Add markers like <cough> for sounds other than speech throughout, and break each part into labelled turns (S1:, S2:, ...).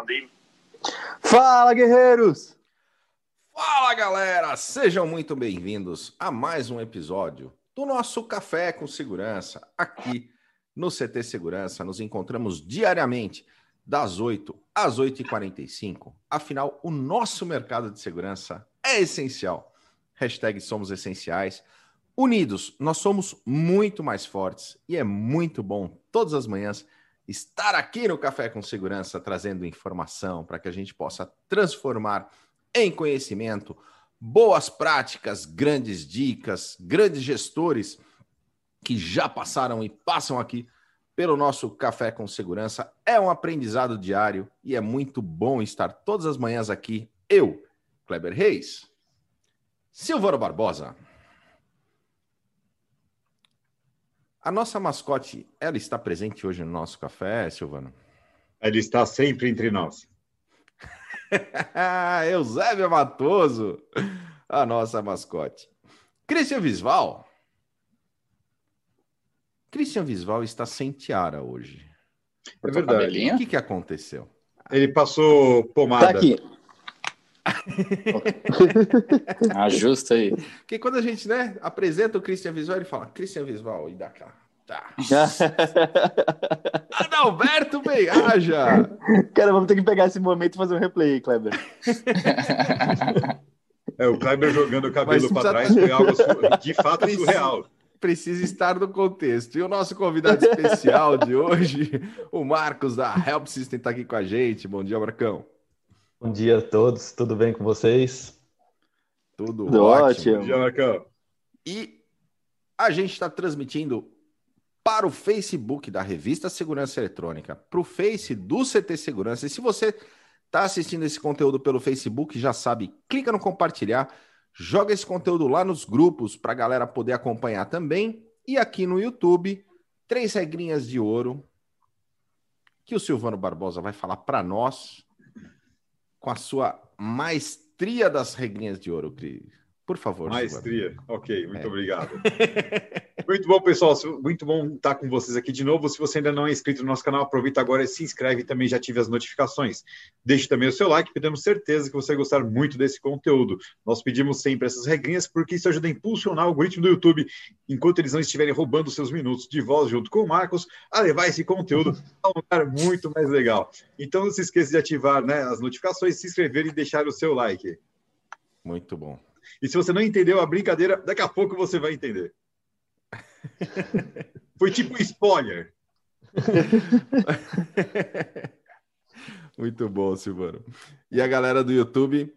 S1: Mandei.
S2: Fala, guerreiros!
S3: Fala, galera! Sejam muito bem-vindos a mais um episódio do nosso Café com Segurança. Aqui no CT Segurança, nos encontramos diariamente das 8 às 8h45. Afinal, o nosso mercado de segurança é essencial. Hashtag somos essenciais. Unidos, nós somos muito mais fortes e é muito bom todas as manhãs estar aqui no Café com Segurança trazendo informação para que a gente possa transformar em conhecimento boas práticas, grandes dicas, grandes gestores que já passaram e passam aqui pelo nosso Café com Segurança. É um aprendizado diário e é muito bom estar todas as manhãs aqui. Eu, Kleber Reis, Silvano Barbosa. A nossa mascote, ela está presente hoje no nosso café, Silvano?
S4: Ela está sempre entre nós. <laughs>
S3: Eusébio Matoso, a nossa mascote. Christian Visval. Christian Visval está sem tiara hoje.
S4: É verdade.
S3: O que, que aconteceu?
S4: Ele passou pomada.
S2: Tá aqui. <laughs>
S5: Ajusta aí.
S3: Porque quando a gente né, apresenta o Christian Visval, ele fala Christian Visval e dá cá. Tá. <laughs> Adalberto Beiaja.
S2: Cara, vamos ter que pegar esse momento e fazer um replay aí, Kleber.
S4: É, o Kleber jogando o cabelo para
S3: precisa-
S4: trás foi <laughs> algo de fato
S3: Precisa-
S4: surreal.
S3: Precisa estar no contexto. E o nosso convidado especial de hoje, o Marcos da Help System, está aqui com a gente. Bom dia, Marcão.
S6: Bom dia a todos, tudo bem com vocês?
S3: Tudo,
S2: Tudo
S3: ótimo.
S2: ótimo.
S4: Marcão.
S3: E a gente está transmitindo para o Facebook da Revista Segurança Eletrônica, para o Face do CT Segurança. E se você está assistindo esse conteúdo pelo Facebook, já sabe, clica no compartilhar, joga esse conteúdo lá nos grupos para a galera poder acompanhar também. E aqui no YouTube, três regrinhas de ouro que o Silvano Barbosa vai falar para nós com a sua maestria das regrinhas de ouro, Cris. Por favor, Silvano.
S4: Maestria. Ok, muito
S3: É.
S4: obrigado. <laughs> Muito bom, pessoal. Muito bom estar com vocês aqui de novo. Se você ainda não é inscrito no nosso canal, aproveita agora e se inscreve e também já ative as notificações. Deixe também o seu like, temos certeza que você vai gostar muito desse conteúdo. Nós pedimos sempre essas regrinhas porque isso ajuda a impulsionar o algoritmo do YouTube, enquanto eles não estiverem roubando seus minutos de voz junto com o Marcos, a levar esse conteúdo a um lugar muito mais legal. Então não se esqueça de ativar né, as notificações, se inscrever e deixar o seu like.
S3: Muito bom.
S4: E se você não entendeu a brincadeira, daqui a pouco você vai entender. <laughs> Foi tipo um spoiler.
S3: Muito bom, Silvano. E a galera do YouTube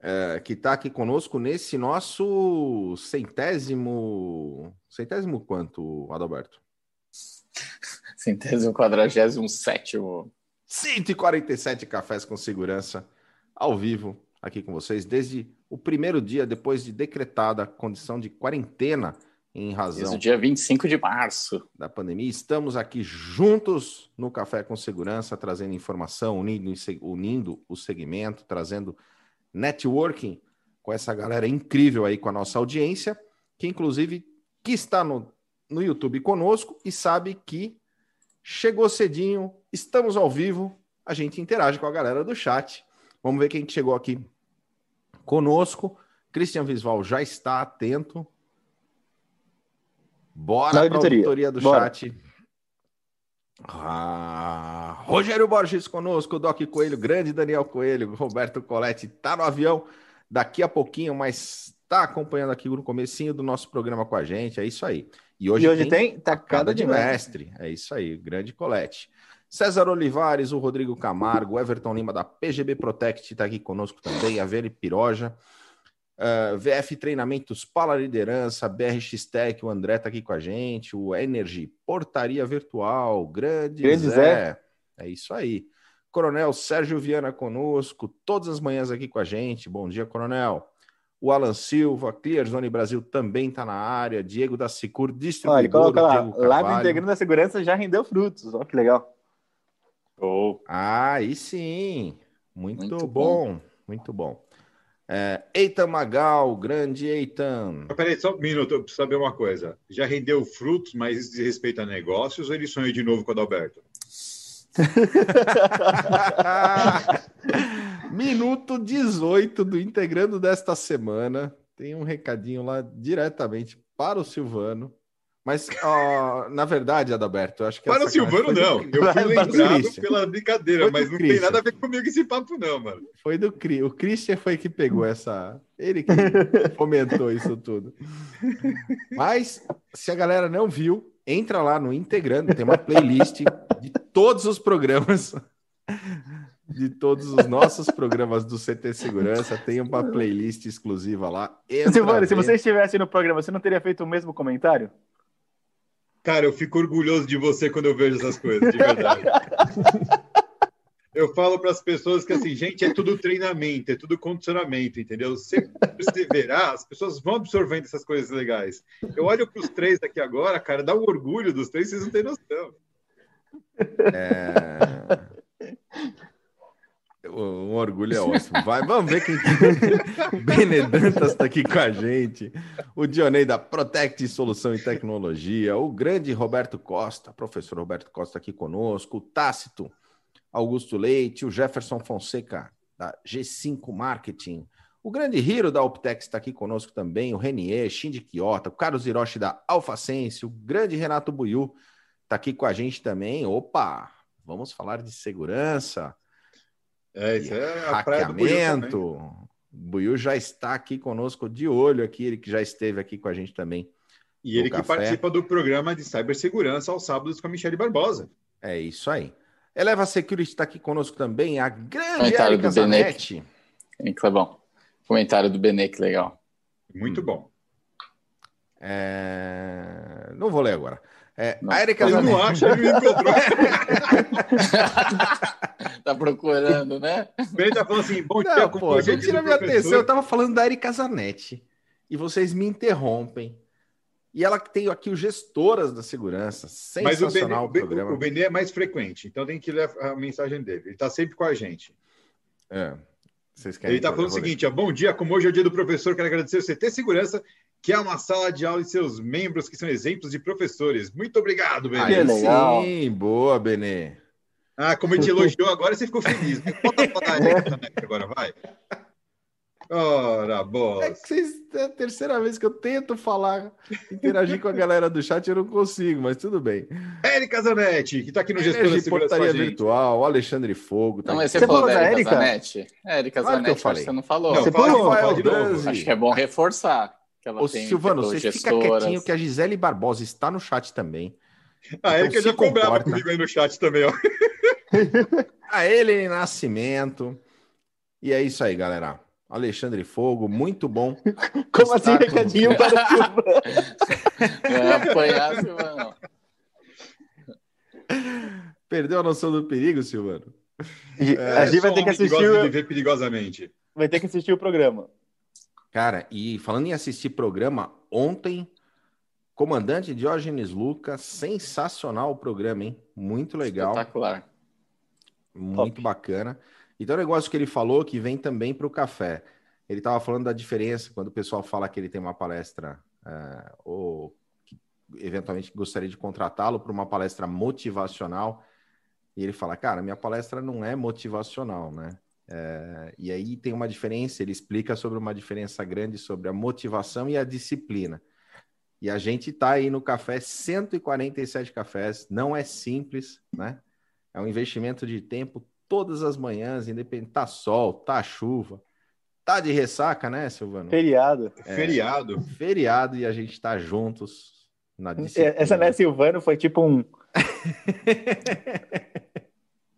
S3: é, que está aqui conosco nesse nosso centésimo. Centésimo quanto, Adalberto?
S5: Centésimo quadragésimo sétimo.
S3: 147 cafés com segurança ao vivo aqui com vocês desde o primeiro dia depois de decretada a condição de quarentena em razão
S5: Desde o dia 25 de março.
S3: da pandemia. Estamos aqui juntos no Café com Segurança, trazendo informação, unindo, unindo o segmento, trazendo networking com essa galera incrível aí, com a nossa audiência, que inclusive que está no, no YouTube conosco e sabe que chegou cedinho, estamos ao vivo, a gente interage com a galera do chat. Vamos ver quem que chegou aqui conosco. Christian Visval já está atento. Bora para a
S2: auditoria.
S3: do
S2: Bora.
S3: chat. Ah, Rogério Borges conosco, Doc Coelho, grande Daniel Coelho, Roberto Coletti tá no avião daqui a pouquinho, mas tá acompanhando aqui no comecinho do nosso programa com a gente, é isso aí. E hoje,
S2: E hoje tem
S3: tacada
S2: tacada
S3: de
S2: de
S3: mestre, é isso aí, grande Colete. César Olivares, o Rodrigo Camargo, o Everton Lima da PGB Protect está aqui conosco também, a Vere Piroja, uh, VF Treinamentos Pala Liderança, BRX Tech, o André está aqui com a gente, o Energy Portaria Virtual, grande,
S2: Grande
S3: Zé.
S2: Zé.
S3: É isso aí. Coronel Sérgio Viana conosco, todas as manhãs aqui com a gente. Bom dia, Coronel. O Alan Silva, Clear Zone Brasil também está na área. Diego da Sicur, distribuidor.
S2: Olha, coloca lá,
S3: Diego Carvalho.
S2: Integrando a Segurança já rendeu frutos. Olha que legal.
S5: Oh,
S3: Ah, aí sim. Muito,
S5: Muito
S3: bom. Muito bom. É, Eitan Magal, grande Eitan.
S4: Peraí, só um minuto, eu preciso saber uma coisa. Já rendeu frutos, mas diz respeito a negócios, ou ele sonhou de novo com o Adalberto? <laughs>
S3: Minuto 18 do Integrando desta semana. Tem um recadinho lá diretamente para o Silvano. Mas, ó, na verdade, Adalberto, eu acho que.
S4: Para o Silvano, não.
S3: do-
S4: Eu fui lembrado pela brincadeira,
S3: Foi
S4: mas não tem
S3: Christian.
S4: nada a ver comigo esse papo, não, mano.
S3: Foi do Cri. O Christian foi que pegou essa. Ele que <laughs> fomentou isso tudo. Mas, se a galera não viu, entra lá no Integrando, tem uma playlist de todos os programas. De todos os nossos programas do CT Segurança, tem uma playlist exclusiva lá.
S2: Silvano, se você estivesse no programa, você não teria feito o mesmo comentário?
S4: Cara, eu fico orgulhoso de você quando eu vejo essas coisas, de verdade. Eu falo para as pessoas que assim, gente, é tudo treinamento, é tudo condicionamento, entendeu? Se perseverar, as pessoas vão absorvendo essas coisas legais. Eu olho para os três aqui agora, cara, dá um orgulho dos três, vocês não têm noção.
S3: É... Um orgulho é ótimo. Vai, vamos ver quem. <laughs> Benedantas está aqui com a gente. O Dionei da Protect Solução e Tecnologia. O grande Roberto Costa, professor Roberto Costa aqui conosco. O Tácito, Augusto Leite. O Jefferson Fonseca da G5 Marketing. O grande Hiro da Optex está aqui conosco também. O Renier, Shinji Kiota. O Carlos Hiroshi da AlphaSense. O grande Renato Buiu está aqui com a gente também. Opa! Vamos falar de segurança.
S4: É, isso é a
S3: hackeamento. O Buiu já está aqui conosco de olho aqui, ele que já esteve aqui com a gente também.
S4: E ele
S3: do
S4: que
S3: café.
S4: participa do programa de cibersegurança aos sábados com a Michele Barbosa.
S3: É isso aí. Eleva Security está aqui conosco também, a grande
S5: Comentário
S3: Erika
S5: do.
S3: Zanetti.
S5: Hein, Clebão? Comentário do que legal.
S4: Muito
S3: Hum.
S4: bom.
S3: É, Não vou ler agora. É,
S5: Não.
S3: a Erika
S4: Ele
S3: Zanetti.
S4: não acha, ele me encontrou. <laughs>
S5: tá procurando, né?
S4: Ele tá falando assim, bom dia,
S3: pô,
S4: hoje
S3: não
S4: dia
S3: tira minha
S4: professor.
S3: atenção. Eu tava falando da Erika Zanetti e vocês me interrompem. E ela que tem aqui o Gestoras da Segurança.
S4: Mas o Benê,
S3: Sensacional
S4: o
S3: programa.
S4: o Benê é mais frequente, então tem que ler a mensagem dele. Ele está sempre com a gente.
S3: É. Vocês querem
S4: Ele está falando o seguinte: ó, bom dia, como hoje é o dia do professor, quero agradecer o CT Segurança, que é uma sala de aula e seus membros que são exemplos de professores. Muito obrigado, Benê.
S3: Aí sim, boa, Benê.
S4: Ah, como ele te elogiou agora, você ficou feliz. né? Bota dar aí, agora, vai. Ora,
S3: É que vocês, é a terceira vez que eu tento falar, interagir com a galera do chat, eu não consigo, mas tudo bem.
S4: Érica Zanetti, que está aqui no Gestor da a
S3: Portaria. Virtual, o Alexandre Fogo. Tá
S5: Não, mas você,
S2: Você
S5: falou
S2: falou
S5: da
S2: Érica?
S5: Zanetti? Érica
S3: Claro que eu
S5: Zanetti,
S3: falei.
S5: você não falou.
S4: Não,
S2: Você falou,
S3: Rafael
S4: de.
S5: Acho que é bom reforçar. Que ela
S3: Ô,
S5: tem
S3: Silvano, você fica
S5: gestoras.
S3: quietinho que a Gisele Barbosa está no chat também.
S4: A Érica
S3: Então
S4: já
S3: se
S4: ficou brava
S3: comporta.
S4: comigo aí no chat também, ó.
S3: A <laughs> ele Nascimento. E é isso aí, galera. Alexandre Fogo, muito bom. <laughs>
S2: Como assim,
S3: com-
S2: recadinho para o Silvano? <laughs>
S5: É, apanhar, Silvano.
S3: Perdeu a noção do perigo, Silvano?
S2: a gente vai ter que assistir,
S4: gosta de
S2: o-
S4: viver perigosamente.
S2: vai ter que assistir o programa.
S3: Cara, e falando em assistir programa, ontem, comandante Diógenes Lucas, sensacional o programa, hein? Muito legal,
S5: Espetacular.
S3: Muito bacana. E tem um negócio que ele falou que vem também para o café. Ele estava falando da diferença quando o pessoal fala que ele tem uma palestra eh, ou que eventualmente gostaria de contratá-lo para uma palestra motivacional. E ele fala, cara, minha palestra não é motivacional, né? É, e aí tem uma diferença, ele explica sobre uma diferença grande sobre a motivação e a disciplina. E a gente está aí no café, 147 cafés, não é simples, né? É um investimento de tempo todas as manhãs, independente, tá sol, tá chuva, tá de ressaca, né, Silvano?
S2: Feriado.
S4: Feriado.
S3: Feriado e a gente está juntos na disciplina.
S2: Essa né, Silvano foi tipo um. <laughs>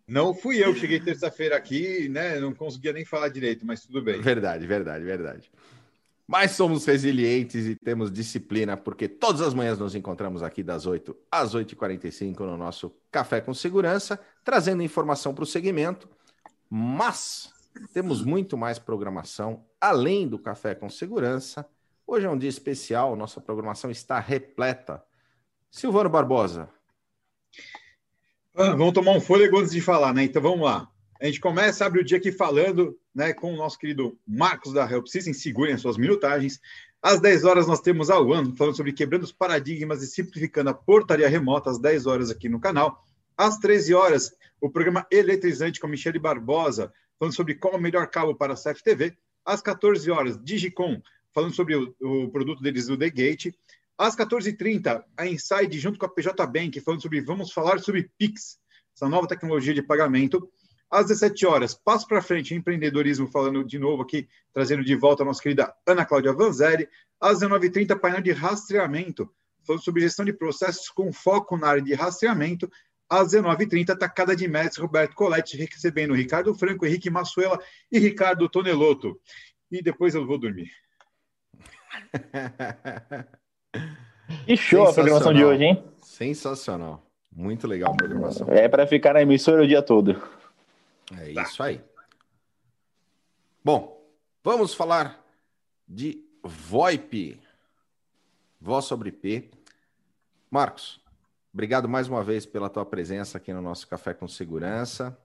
S4: Não fui eu, cheguei terça-feira aqui, né? Não conseguia nem falar direito, mas tudo bem.
S3: Verdade, verdade, verdade. Mas somos resilientes e temos disciplina, porque todas as manhãs nos encontramos aqui das 8 às 8h45 no nosso Café com Segurança, trazendo informação para o segmento. Mas temos muito mais programação além do Café com Segurança. Hoje é um dia especial, nossa programação está repleta. Silvano Barbosa,
S4: Ah, vamos tomar um fôlego antes de falar, né? Então vamos lá. A gente começa, abre o dia aqui falando né, com o nosso querido Marcos da Help System, segurem as suas minutagens. Às 10 horas nós temos a One falando sobre quebrando os paradigmas e simplificando a portaria remota, às 10 horas aqui no canal. Às 13 horas, o programa Eletrizante com Michele Barbosa, falando sobre qual o melhor cabo para a CFTV. Às 14 horas, Digicom, falando sobre o, o produto deles, o The Gate. Às 14h30, a Inside, junto com a PJ Bank, falando sobre, vamos falar sobre Pix, essa nova tecnologia de pagamento. Às 17 horas, passo para frente, empreendedorismo, falando de novo aqui, trazendo de volta a nossa querida Ana Cláudia Vanzelli. Às 19h30, painel de rastreamento, falando sobre gestão de processos com foco na área de rastreamento. Às 19h30, tacada de mestre Roberto Coletti, recebendo Ricardo Franco, Henrique Massuela e Ricardo Tonelotto. E depois eu vou dormir. <laughs>
S2: Que show a programação de hoje, hein?
S3: Sensacional. Muito legal a programação.
S2: É para ficar na emissora o dia todo.
S3: É isso aí. Bom, vamos falar de VoIP. Voz sobre IP. Marcos, obrigado mais uma vez pela tua presença aqui no nosso Café com Segurança.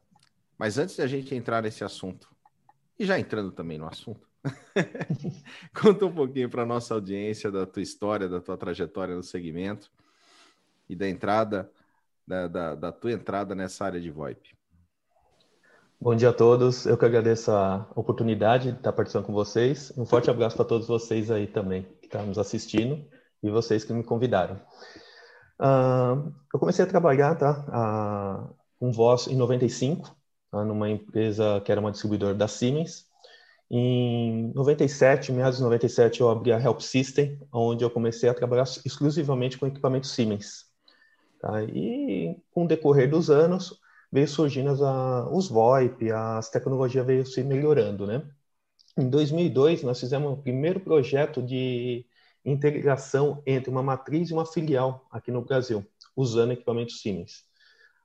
S3: Mas antes de a gente entrar nesse assunto, e já entrando também no assunto, <laughs> conta um pouquinho para a nossa audiência da tua história, da tua trajetória no segmento e da entrada, da, da, da tua entrada nessa área de VoIP.
S6: Bom dia a todos. Eu que agradeço a oportunidade de estar participando com vocês. Um forte abraço para todos vocês aí também que estão nos assistindo e vocês que me convidaram. Uh, eu comecei a trabalhar tá, uh, com voz em 95, tá, numa empresa que era uma distribuidora da Siemens. Em 97, meados de 97, eu abri a Help System, onde eu comecei a trabalhar exclusivamente com equipamentos Siemens. Tá? E com o decorrer dos anos, veio surgindo as, a, os VoIP, as tecnologias veio se melhorando, né? Em 2002, nós fizemos o primeiro projeto de integração entre uma matriz e uma filial aqui no Brasil, usando equipamentos Siemens.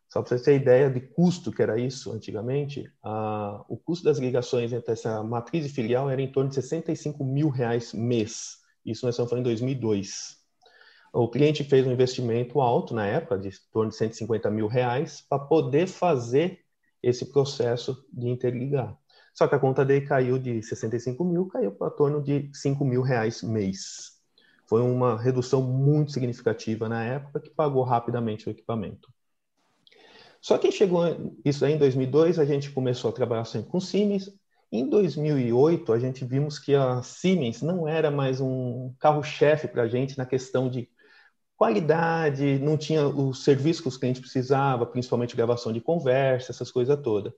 S6: Só para você ter ideia de custo que era isso antigamente, a, o custo das ligações entre essa matriz e filial era em torno de 65 mil reais mês. Isso nós estamos falando em 2002. O cliente fez um investimento alto na época, de torno de 150 mil reais, para poder fazer esse processo de interligar. Só que a conta dele caiu de 65 mil, caiu para torno de 5 mil reais mês. Foi uma redução muito significativa na época que pagou rapidamente o equipamento. Só que chegou isso aí em 2002, a gente começou a trabalhar sempre com Siemens. Em 2008, a gente vimos que a Siemens não era mais um carro-chefe para a gente na questão de qualidade, não tinha os serviços que os clientes precisavam, principalmente gravação de conversa, essas coisas todas.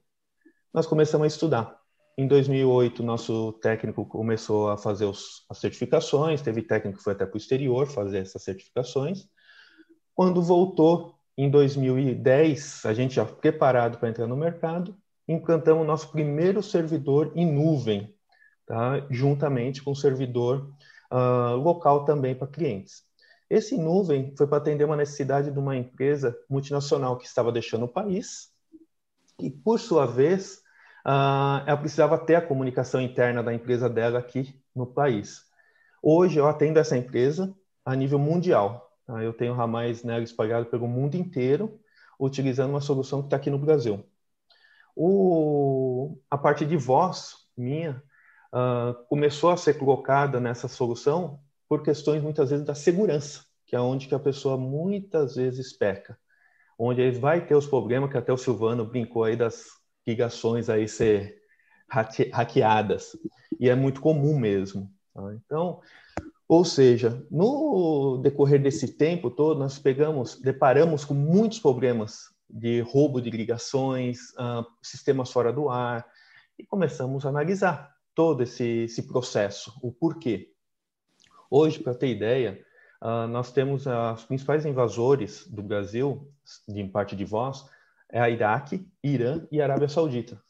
S6: Nós começamos a estudar. Em 2008, nosso técnico começou a fazer os, as certificações, teve técnico que foi até para o exterior fazer essas certificações. Quando voltou em 2010, a gente já preparado para entrar no mercado, implantamos nosso primeiro servidor em nuvem, tá? juntamente com o servidor uh, local também para clientes. Esse nuvem foi para atender uma necessidade de uma empresa multinacional que estava deixando o país e, por sua vez, uh, ela precisava ter a comunicação interna da empresa dela aqui no país. Hoje eu atendo essa empresa a nível mundial. Tá? Eu tenho ramais né, espalhados pelo mundo inteiro, utilizando uma solução que está aqui no Brasil. O, a parte de voz minha uh, começou a ser colocada nessa solução por questões muitas vezes da segurança, que é onde que a pessoa muitas vezes peca, onde ele vai ter os problemas que até o Silvano brincou aí das ligações aí ser hackeadas e é muito comum mesmo. Tá? Então ou seja, no decorrer desse tempo todo, nós pegamos, deparamos com muitos problemas de roubo de ligações, uh, sistemas fora do ar, e começamos a analisar todo esse, esse processo, o porquê. Hoje, para ter ideia, uh, nós temos os principais invasores do Brasil, de parte de voz, é a Iraque, Irã e Arábia Saudita.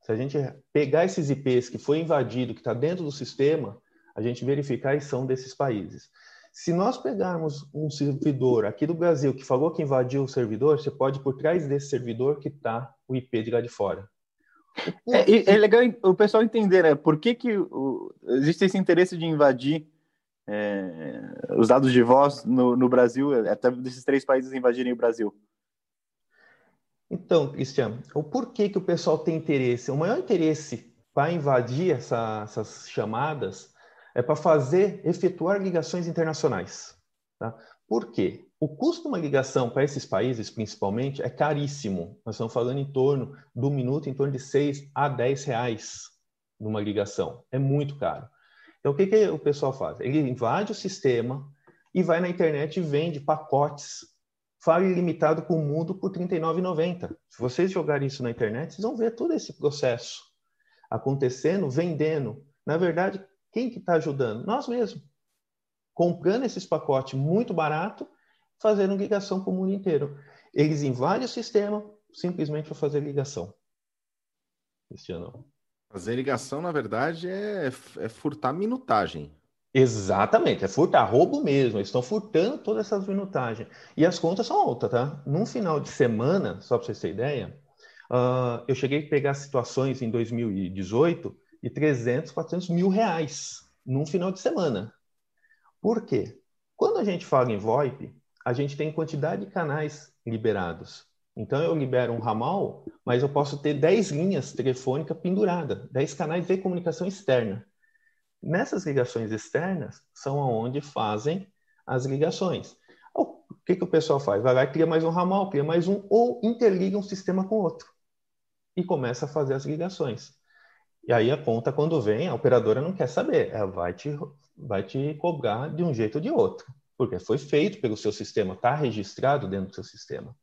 S6: Se a gente pegar esses IPs que foi invadido, que está dentro do sistema, a gente verificar e são desses países. Se nós pegarmos um servidor aqui do Brasil que falou que invadiu o servidor, você pode por trás desse servidor que está o IP de lá de fora.
S2: É, é, legal o pessoal entender, né? Por que, que o, existe esse interesse de invadir é, os dados de voz no, no Brasil, até desses três países invadirem o Brasil?
S6: Então, Cristiano, o porquê que o pessoal tem interesse? O maior interesse para invadir essa, essas chamadas é para fazer, efetuar ligações internacionais. Tá? Por quê? O custo de uma ligação para esses países, principalmente, é caríssimo. Nós estamos falando em torno do minuto, em torno de 6 a 10 reais numa ligação. É muito caro. Então, o que, que o pessoal faz? Ele invade o sistema e vai na internet e vende pacotes fale ilimitado com o mundo por R$ 39,90. Se vocês jogarem isso na internet, vocês vão ver todo esse processo acontecendo, vendendo. Na verdade, quem que está ajudando? Nós mesmos. Comprando esses pacotes muito barato, fazendo ligação com o mundo inteiro. Eles invadem o sistema simplesmente para fazer ligação.
S3: Cristiano. Fazer ligação, na verdade, é, é furtar minutagem.
S6: Exatamente, é furtar, roubo mesmo. Eles estão furtando todas essas minutagens. E as contas são altas, tá? Num final de semana, só para vocês terem ideia, uh, eu cheguei a pegar situações em 2018 de 300, 400 mil reais num final de semana. Por quê? Quando a gente fala em VoIP, a gente tem quantidade de canais liberados. Então eu libero um ramal, mas eu posso ter 10 linhas telefônicas penduradas, 10 canais de comunicação externa. Nessas ligações externas são onde fazem as ligações. O que, que o pessoal faz? Vai lá e cria mais um ramal, cria mais um, ou interliga um sistema com outro. E começa a fazer as ligações. E aí a conta, quando vem, a operadora não quer saber. Ela vai te, vai te cobrar de um jeito ou de outro. Porque foi feito pelo seu sistema, está registrado dentro do seu sistema.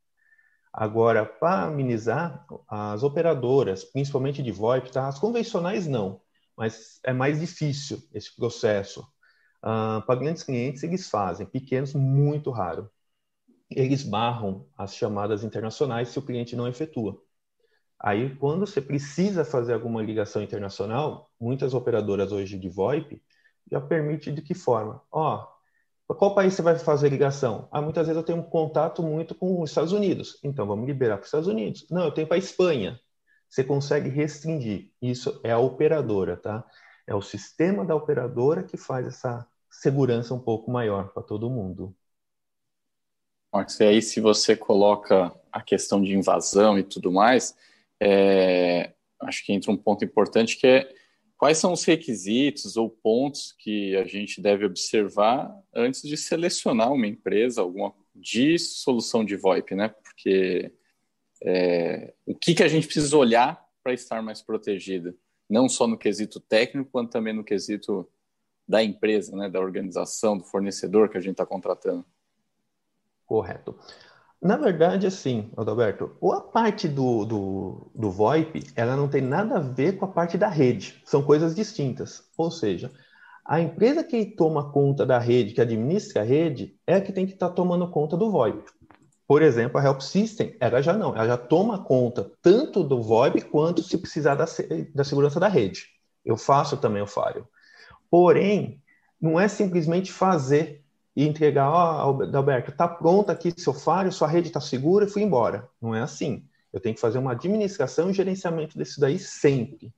S6: Agora, para amenizar, as operadoras, principalmente de VoIP, tá? as convencionais não mas é mais difícil esse processo. Uh, para grandes clientes, eles fazem, pequenos, muito raro. Eles barram as chamadas internacionais se o cliente não efetua. Aí, quando você precisa fazer alguma ligação internacional, muitas operadoras hoje de VoIP já permite de que forma? Ó, oh, qual país você vai fazer ligação? Ah, muitas vezes eu tenho um contato muito com os Estados Unidos, então vamos liberar para os Estados Unidos. Não, eu tenho para a Espanha você consegue restringir. Isso é a operadora, tá? É o sistema da operadora que faz essa segurança um pouco maior para todo mundo.
S5: Max, e aí se você coloca a questão de invasão e tudo mais, é, acho que entra um ponto importante que é quais são os requisitos ou pontos que a gente deve observar antes de selecionar uma empresa alguma de solução de VoIP, né? Porque é, o que, que a gente precisa olhar para estar mais protegido, não só no quesito técnico, quanto também no quesito da empresa, né, da organização, do fornecedor que a gente está contratando.
S6: Correto. Na verdade, assim, Adalberto, a parte do, do, do VoIP, ela não tem nada a ver com a parte da rede. São coisas distintas. Ou seja, a empresa que toma conta da rede, que administra a rede, é a que tem que estar tá tomando conta do VoIP. Por exemplo, a Help System, ela já não, ela já toma conta tanto do VoIP quanto se precisar da, da segurança da rede. Eu faço também o Firewall. Porém, não é simplesmente fazer e entregar, ó, oh, Alberto, está pronto aqui seu Firewall, sua rede está segura e fui embora. Não é assim. Eu tenho que fazer uma administração e gerenciamento disso daí sempre.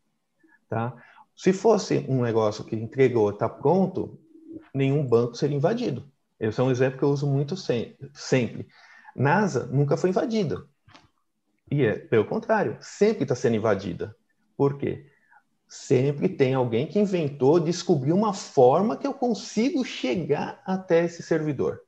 S6: Tá? Se fosse um negócio que entregou, está pronto, nenhum banco seria invadido. Esse é um exemplo que eu uso muito sempre. NASA nunca foi invadida. E é pelo contrário, sempre está sendo invadida. Por quê? Sempre tem alguém que inventou, descobriu uma forma que eu consigo chegar até esse servidor.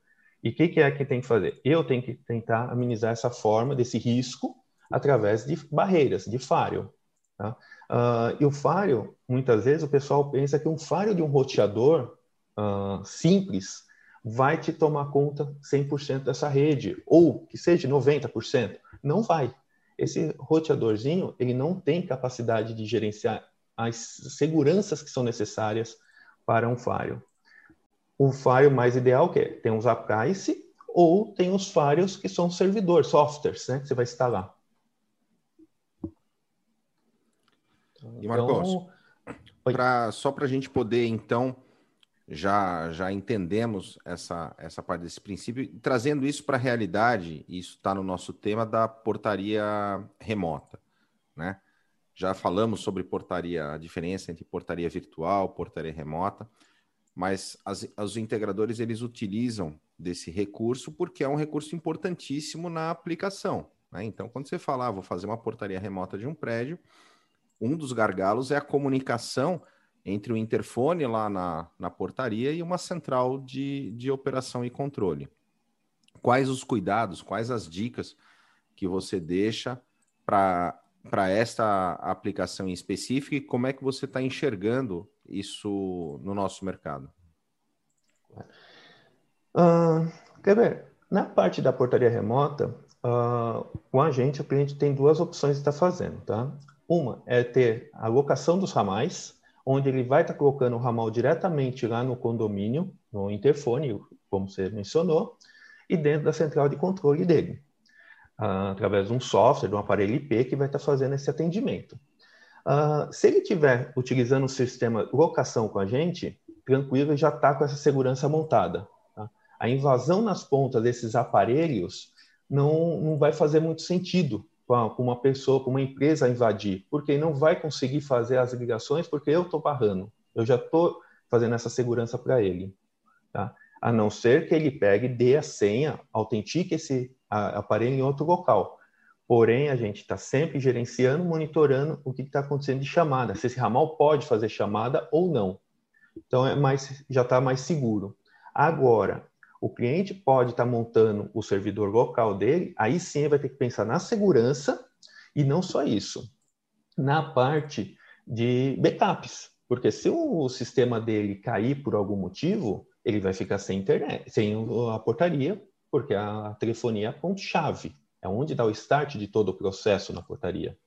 S6: E o que, que, é que tem que fazer? Eu tenho que tentar amenizar essa forma, desse risco, através de barreiras, de firewall. Tá? Uh, e o firewall, muitas vezes, o pessoal pensa que um firewall de um roteador uh, simples vai te tomar conta 100% dessa rede, ou que seja 90%. Não vai. Esse roteadorzinho, ele não tem capacidade de gerenciar as seguranças que são necessárias para um firewall. O firewall mais ideal que é, tem os APIs ou tem os firewalls que são servidores, softwares, né, que você vai instalar.
S3: E Marcos, então, pra, só para a gente poder, então, já já entendemos essa, essa parte desse princípio, e trazendo isso para a realidade, isso está no nosso tema da portaria remota, né? Já falamos sobre portaria, a diferença entre portaria virtual, portaria remota, mas as, os integradores eles utilizam desse recurso porque é um recurso importantíssimo na aplicação. Né? Então, quando você falar, ah, vou fazer uma portaria remota de um prédio, um dos gargalos é a comunicação entre o interfone lá na, na portaria e uma central de, de operação e controle. quais os cuidados, quais as dicas que você deixa para para esta aplicação em específico e como é que você está enxergando isso no nosso mercado?
S6: Uh, Kleber, na parte da portaria remota, uh, com a gente, o cliente tem duas opções de estar tá fazendo, tá? Uma é ter a locação dos ramais, onde ele vai estar tá colocando o ramal diretamente lá no condomínio, no interfone, como você mencionou, e dentro da central de controle dele, uh, através de um software, de um aparelho IP que vai estar fazendo esse atendimento. Uh, se ele estiver utilizando o sistema locação com a gente, tranquilo, ele já está com essa segurança montada. Tá? A invasão nas pontas desses aparelhos não, não vai fazer muito sentido com uma pessoa, com uma empresa invadir, porque não vai conseguir fazer as ligações porque eu estou barrando. Eu já estou fazendo essa segurança para ele. Tá? A não ser que ele pegue, dê a senha, autentique esse aparelho em outro local. Porém, a gente está sempre gerenciando, monitorando o que está acontecendo de chamada, se esse ramal pode fazer chamada ou não. Então, é mais, já está mais seguro. Agora, o cliente pode estar tá montando o servidor local dele, aí sim vai ter que pensar na segurança e não só isso, na parte de backups. Porque se o sistema dele cair por algum motivo, ele vai ficar sem internet, sem a portaria, porque a telefonia é ponto-chave é onde dá o start de todo o processo na portaria.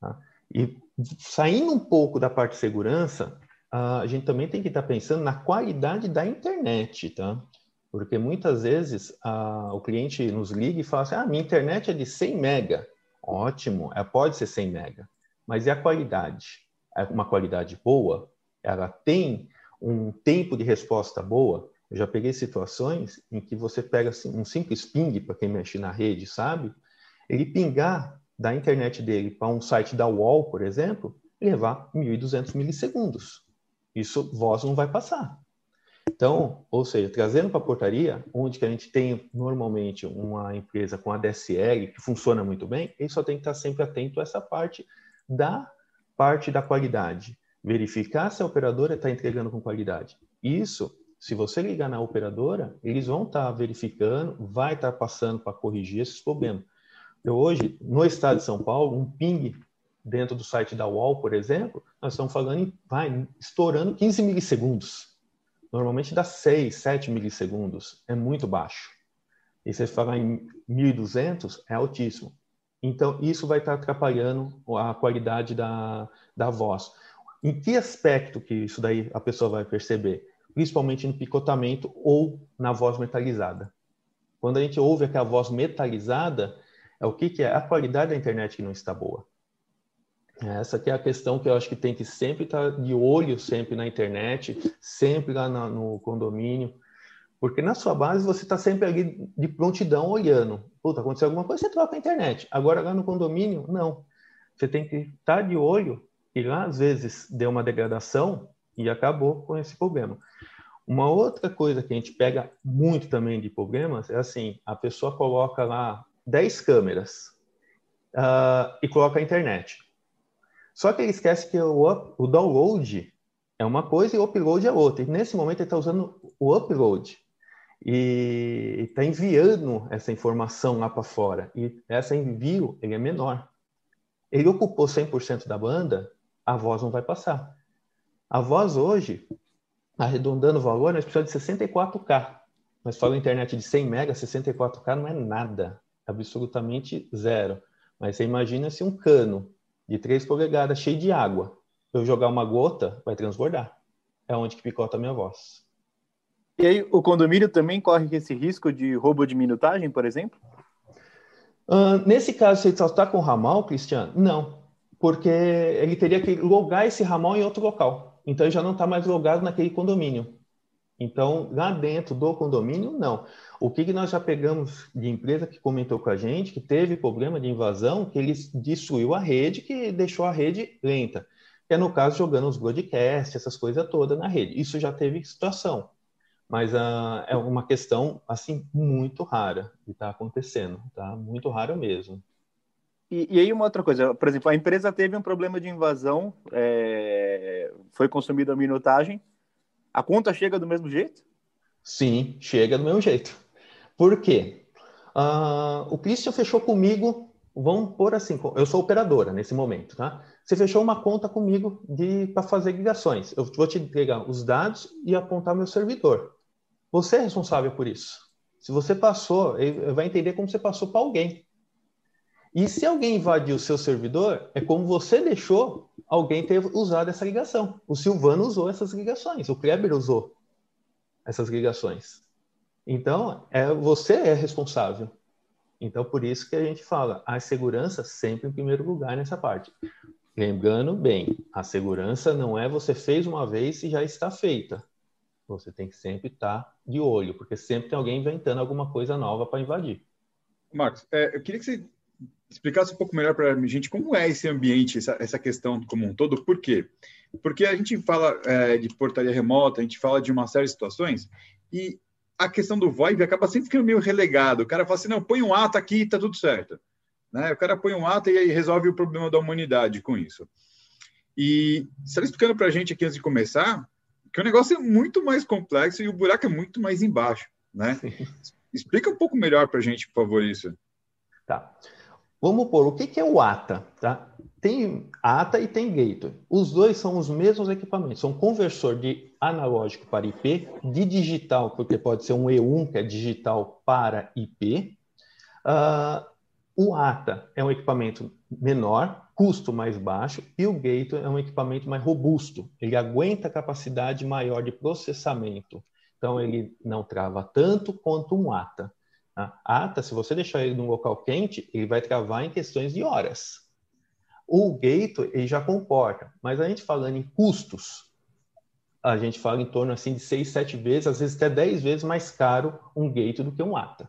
S6: Tá? E saindo um pouco da parte de segurança, a gente também tem que estar pensando na qualidade da internet, tá? Porque muitas vezes a, o cliente nos liga e fala assim: ah, minha internet é de 100 mega. Ótimo, é, pode ser 100 mega. Mas e a qualidade? É uma qualidade boa? Ela tem um tempo de resposta boa? Eu já peguei situações em que você pega assim, um simples ping, para quem mexe na rede, sabe? Ele pingar da internet dele para um site da UOL, por exemplo, levar 1.200 milissegundos. Isso voz não vai passar. Então, ou seja, trazendo para a portaria, onde que a gente tem normalmente uma empresa com ADSL que funciona muito bem, ele só tem que estar sempre atento a essa parte da parte da qualidade. Verificar se a operadora está entregando com qualidade. Isso se você ligar na operadora, eles vão estar tá verificando, vai estar tá passando para corrigir esses problemas. Eu hoje, no estado de São Paulo, um ping dentro do site da UOL, por exemplo, nós estamos falando em, vai, estourando 15 milissegundos. Normalmente dá 6, 7 milissegundos. É muito baixo. E se você falar em 1.200, é altíssimo. Então, isso vai estar tá atrapalhando a qualidade da, da voz. Em que aspecto que isso daí a pessoa vai perceber? Principalmente no picotamento ou na voz metalizada. Quando a gente ouve aquela voz metalizada, é o que, que é? A qualidade da internet que não está boa. Essa é a questão que eu acho que tem que sempre estar de olho sempre na internet, sempre lá no, condomínio, porque na sua base você está sempre ali de prontidão olhando. Puta, aconteceu alguma coisa, você troca a internet. Agora lá no condomínio, não. Você tem que estar de olho e lá às vezes deu uma degradação, e acabou com esse problema. Uma outra coisa que a gente pega muito também de problemas é assim: a pessoa coloca lá 10 câmeras uh, e coloca a internet. Só que ele esquece que o, up, o download é uma coisa e o upload é outra. E nesse momento ele está usando o upload e está enviando essa informação lá para fora. E esse envio ele é menor. Ele ocupou 100% da banda, a voz não vai passar. A voz hoje, arredondando o valor, nós precisamos de 64K. Nós falamos internet de 100 mega, 64K não é nada, absolutamente zero. Mas você imagina se um cano de 3 polegadas cheio de água, eu jogar uma gota, vai transbordar. É onde que picota a minha voz.
S2: E aí, o condomínio também corre esse risco de roubo de minutagem, por exemplo?
S6: Uh, nesse caso, você só está com ramal, Cristiano? Não, porque ele teria que logar esse ramal em outro local. Então, ele já não está mais logado naquele condomínio. Então, lá dentro do condomínio, não. O que, que nós já pegamos de empresa que comentou com a gente, que teve problema de invasão, que ele destruiu a rede, que deixou a rede lenta. Que é, no caso, jogando os broadcasts, essas coisas todas na rede. Isso já teve situação. Mas uh, é uma questão, assim, muito rara de estar tá acontecendo, tá? Muito rara mesmo.
S2: E, e, aí uma outra coisa, por exemplo, a empresa teve um problema de invasão, é, foi consumida a minutagem, a conta chega do mesmo jeito?
S6: Sim, chega do mesmo jeito. Por quê? Uh, o Christian fechou comigo, vamos pôr assim, eu sou operadora nesse momento, tá? Você fechou uma conta comigo para fazer ligações. Eu vou te entregar os dados e apontar meu servidor. Você é responsável por isso. Se você passou, ele vai entender como você passou para alguém. E se alguém invadir o seu servidor, é como você deixou alguém ter usado essa ligação. O Silvano usou essas ligações, o Kleber usou essas ligações. Então, é, você é responsável. Então, por isso que a gente fala, a segurança sempre em primeiro lugar nessa parte. Lembrando bem, a segurança não é você fez uma vez e já está feita. Você tem que sempre estar de olho, porque sempre tem alguém inventando alguma coisa nova para invadir.
S4: Marcos, é, eu queria que você explicasse um pouco melhor para a gente como é esse ambiente, essa, essa, questão como um todo. Por quê? Porque a gente fala é, de portaria remota, a gente fala de uma série de situações e a questão do VoIP acaba sempre ficando meio relegado. O cara fala assim, não, põe um ato aqui e tá tudo certo. Né? O cara põe um ato e aí resolve o problema da humanidade com isso. E você está explicando para a gente aqui antes de começar que o negócio é muito mais complexo e o buraco é muito mais embaixo, né? Explica um pouco melhor para a gente, por favor, isso.
S6: Tá. Vamos pôr, o que, que é o ATA? Tá? Tem ATA e tem Gateway. Os dois são os mesmos equipamentos. São conversor de analógico para IP, de digital, porque pode ser um E1, que é digital para IP. Uh, ah, o ATA é um equipamento menor, custo mais baixo, e o Gateway é um equipamento mais robusto. Ele aguenta capacidade maior de processamento. Então, ele não trava tanto quanto um ATA. A ATA, se você deixar ele num local quente, ele vai travar em questões de horas. O Gateway ele já comporta, mas a gente falando em custos, a gente fala em torno assim de 6, 7 vezes, às vezes até 10 vezes mais caro um gate do que um ATA.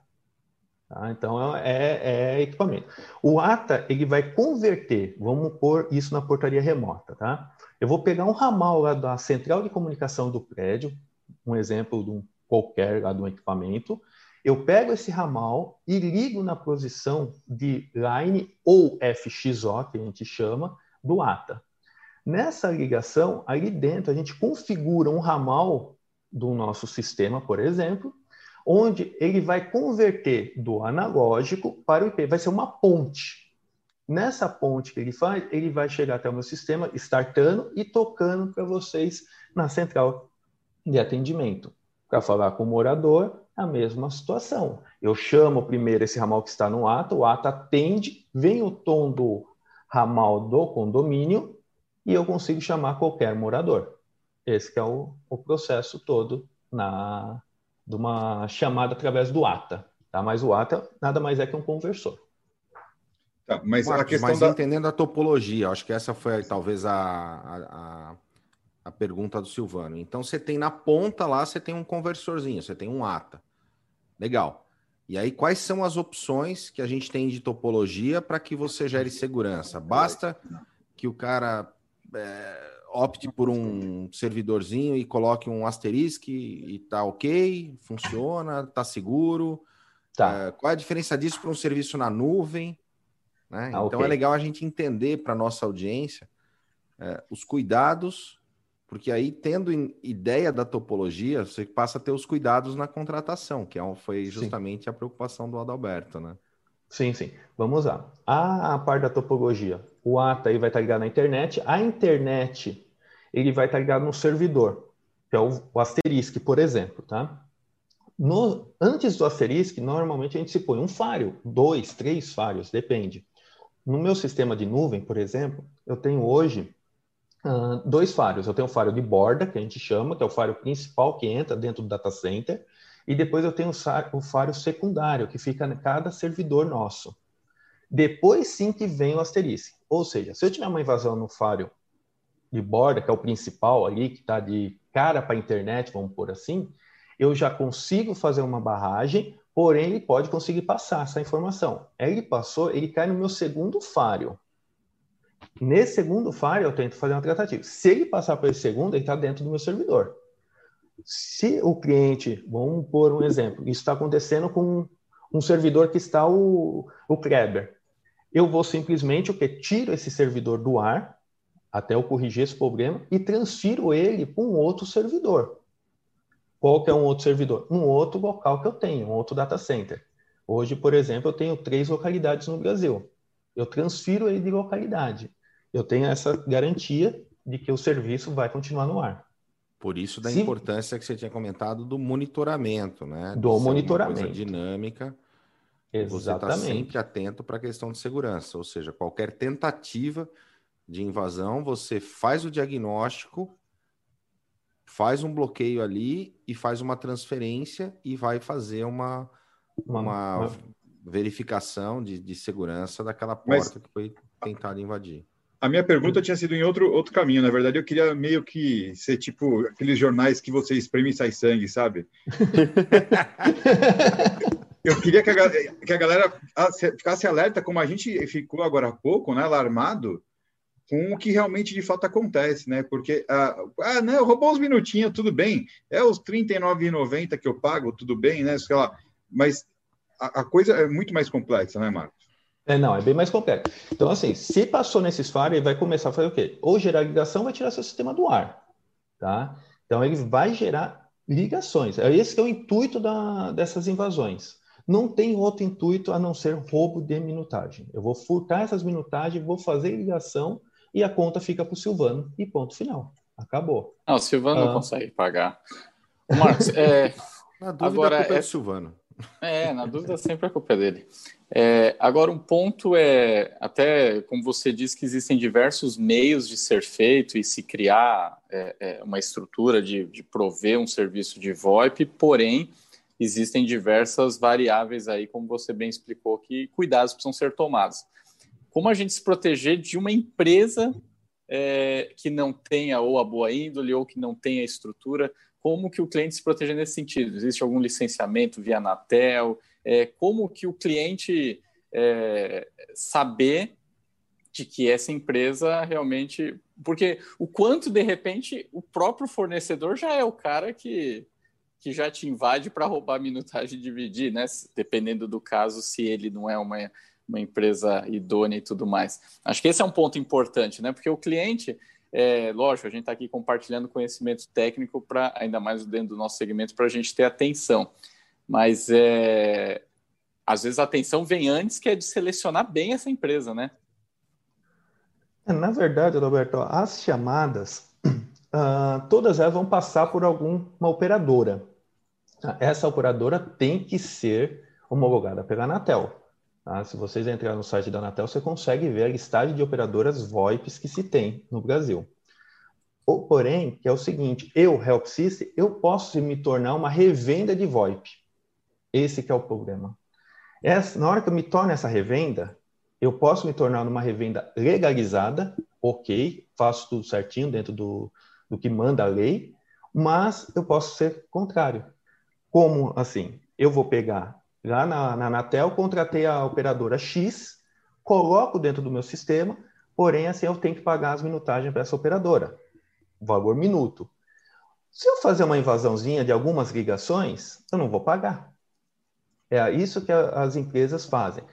S6: Tá? Então é, é, equipamento. O ATA ele vai converter, vamos pôr isso na portaria remota, tá? Eu vou pegar um ramal lá da central de comunicação do prédio, um exemplo de um qualquer lá do equipamento. Eu pego esse ramal e ligo na posição de line ou FXO, que a gente chama, do ATA. Nessa ligação, ali dentro, a gente configura um ramal do nosso sistema, por exemplo, onde ele vai converter do analógico para o IP. Vai ser uma ponte. Nessa ponte que ele faz, ele vai chegar até o meu sistema, startando e tocando para vocês na central de atendimento. Para falar com o morador, a mesma situação. Eu chamo primeiro esse ramal que está no ato, o ato atende, vem o tom do ramal do condomínio, e eu consigo chamar qualquer morador. Esse é o, o processo todo na de uma chamada através do ATA. Tá? Mas o ATA nada mais é que um conversor.
S3: Tá, mas Marcos, a questão mas da... entendendo a topologia, acho que essa foi talvez a, a, a, pergunta do Silvano. Então você tem na ponta lá, você tem um conversorzinho, você tem um ATA. Legal. E aí, quais são as opções que a gente tem de topologia para que você gere segurança? Basta que o cara é, opte por um servidorzinho e coloque um asterisco e, tá ok, funciona, tá seguro. Tá. É, qual é a diferença disso para um serviço na nuvem? Né? Ah, então okay. é legal a gente entender para nossa audiência é, os cuidados, porque aí, tendo ideia da topologia, você passa a ter os cuidados na contratação, que é, foi justamente sim. a preocupação do Adalberto, né?
S6: Sim, sim. Vamos lá. A, a parte da topologia. O ATA aí vai estar ligado na internet. A internet ele vai estar ligado no servidor, que é o, o asterisk, por exemplo, tá? No, antes do asterisk, normalmente a gente se põe um faro, dois, três faros, depende. No meu sistema de nuvem, por exemplo, eu tenho hoje dois faros. Eu tenho o faro de borda, que a gente chama, que é o faro principal que entra dentro do data center, e depois eu tenho o faro secundário, que fica em cada servidor nosso. Depois sim que vem o asterisk. Ou seja, se eu tiver uma invasão no faro de borda, que é o principal ali, que está de cara para a internet, vamos por assim, eu já consigo fazer uma barragem, porém ele pode conseguir passar essa informação. Ele passou, ele cai no meu segundo faro. Nesse segundo faro, eu tento fazer uma tratativa. Se ele passar para esse segundo, ele está dentro do meu servidor. Se o cliente, vamos por um exemplo, isso está acontecendo com um servidor que está o, o Kleber. Eu vou simplesmente o que tiro esse servidor do ar, até eu corrigir esse problema e transfiro ele para um outro servidor. Qual que é um outro servidor? Um outro local que eu tenho, um outro data center. Hoje, por exemplo, eu tenho três localidades no Brasil. Eu transfiro ele de localidade. Eu tenho essa garantia de que o serviço vai continuar no ar.
S3: Por isso da Sim. importância que você tinha comentado do monitoramento, né?
S6: Do monitoramento.
S3: dinâmica.
S6: Exatamente. Você está
S3: sempre atento para a questão de segurança, ou seja, qualquer tentativa de invasão, você faz o diagnóstico, faz um bloqueio ali e faz uma transferência e vai fazer uma, uma, uma verificação de, de segurança daquela porta Mas... que foi tentada invadir.
S4: A minha pergunta tinha sido em outro, outro caminho. Na verdade, eu queria meio que ser tipo aqueles jornais que você espreme e sai sangue, sabe? <laughs> eu queria que a, que a galera ficasse alerta, como a gente ficou agora há pouco, né, alarmado, com o que realmente de fato acontece, né? Porque, ah, ah não, roubou uns minutinhos, tudo bem. É os R$ 39,90 que eu pago, tudo bem, né? Sei lá. Mas a, a coisa é muito mais complexa, né, Marcos?
S6: É, não, é bem mais complexo. Então, assim, se passou nesses faros, ele vai começar a fazer o quê? Ou gerar ligação, vai tirar seu sistema do ar, tá? Então, ele vai gerar ligações. É esse que é o intuito da, dessas invasões. Não tem outro intuito a não ser roubo de minutagem. Eu vou furtar essas minutagens, vou fazer ligação e a conta fica para o Silvano e ponto final. Acabou.
S5: Não, o Silvano ah. não consegue pagar. Marcos, é... <laughs>
S3: Na dúvida, agora, a culpa é, é Silvano.
S5: É, na dúvida sempre a culpa é dele. É, agora, um ponto é, até como você disse, que existem diversos meios de ser feito e se criar é, é, uma estrutura de, de prover um serviço de VoIP, porém, existem diversas variáveis aí, como você bem explicou, que cuidados precisam ser tomados. Como a gente se proteger de uma empresa é, que não tenha ou a boa índole ou que não tenha estrutura, como que o cliente se protege nesse sentido? Existe algum licenciamento via Anatel? É, como que o cliente é, saber de que essa empresa realmente... Porque o quanto, de repente, o próprio fornecedor já é o cara que, que já te invade para roubar a minutagem e dividir, né? Dependendo do caso, se ele não é uma, uma empresa idônea e tudo mais. Acho que esse é um ponto importante, né? Porque o cliente é, lógico, a gente está aqui compartilhando conhecimento técnico para, ainda mais dentro do nosso segmento, para a gente ter atenção. Mas é, às vezes a atenção vem antes, que é de selecionar bem essa empresa, né?
S6: É, na verdade, Roberto, as chamadas, uh, <clears throat> todas elas vão passar por alguma operadora. Essa operadora tem que ser homologada pela Anatel. Tá? Se vocês entrarem no site da Anatel, você consegue ver a listagem de operadoras VoIPs que se tem no Brasil. O, porém, que é o seguinte, eu, Help eu posso me tornar uma revenda de VoIP. Esse que é o problema. Essa, na hora que eu me torno essa revenda, eu posso me tornar uma revenda legalizada, ok, faço tudo certinho dentro do, do que manda a lei, mas eu posso ser contrário. Como assim? Eu vou pegar Lá na, na Anatel, contratei a operadora X, coloco dentro do meu sistema, porém, assim, eu tenho que pagar as minutagens para essa operadora, valor minuto. Se eu fazer uma invasãozinha de algumas ligações, eu não vou pagar. É isso que a, as empresas fazem.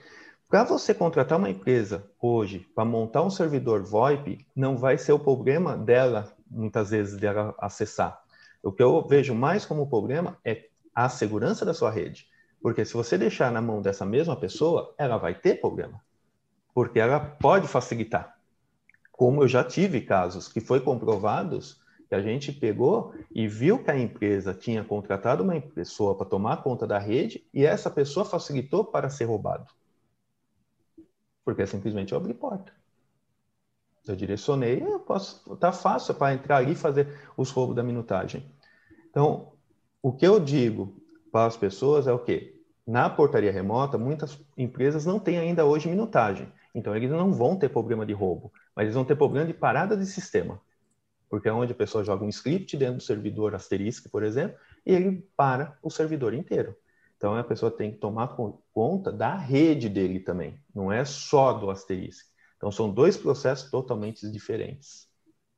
S6: Para você contratar uma empresa hoje para montar um servidor VoIP, não vai ser o problema dela, muitas vezes, dela acessar. O que eu vejo mais como problema é a segurança da sua rede. Porque se você deixar na mão dessa mesma pessoa, ela vai ter problema. Porque ela pode facilitar. Como eu já tive casos que foi comprovados que a gente pegou e viu que a empresa tinha contratado uma pessoa para tomar conta da rede e essa pessoa facilitou para ser roubado. Porque simplesmente eu abri porta. Eu direcionei, eu posso, tá fácil para entrar ali e fazer os roubos da minutagem. Então, o que eu digo para as pessoas é o quê? Na portaria remota, muitas empresas não têm ainda hoje minutagem. Então, eles não vão ter problema de roubo, mas eles vão ter problema de parada de sistema. Porque é onde a pessoa joga um script dentro do servidor Asterisk, por exemplo, e ele para o servidor inteiro. Então, a pessoa tem que tomar conta da rede dele também, não é só do Asterisk. Então, são dois processos totalmente diferentes.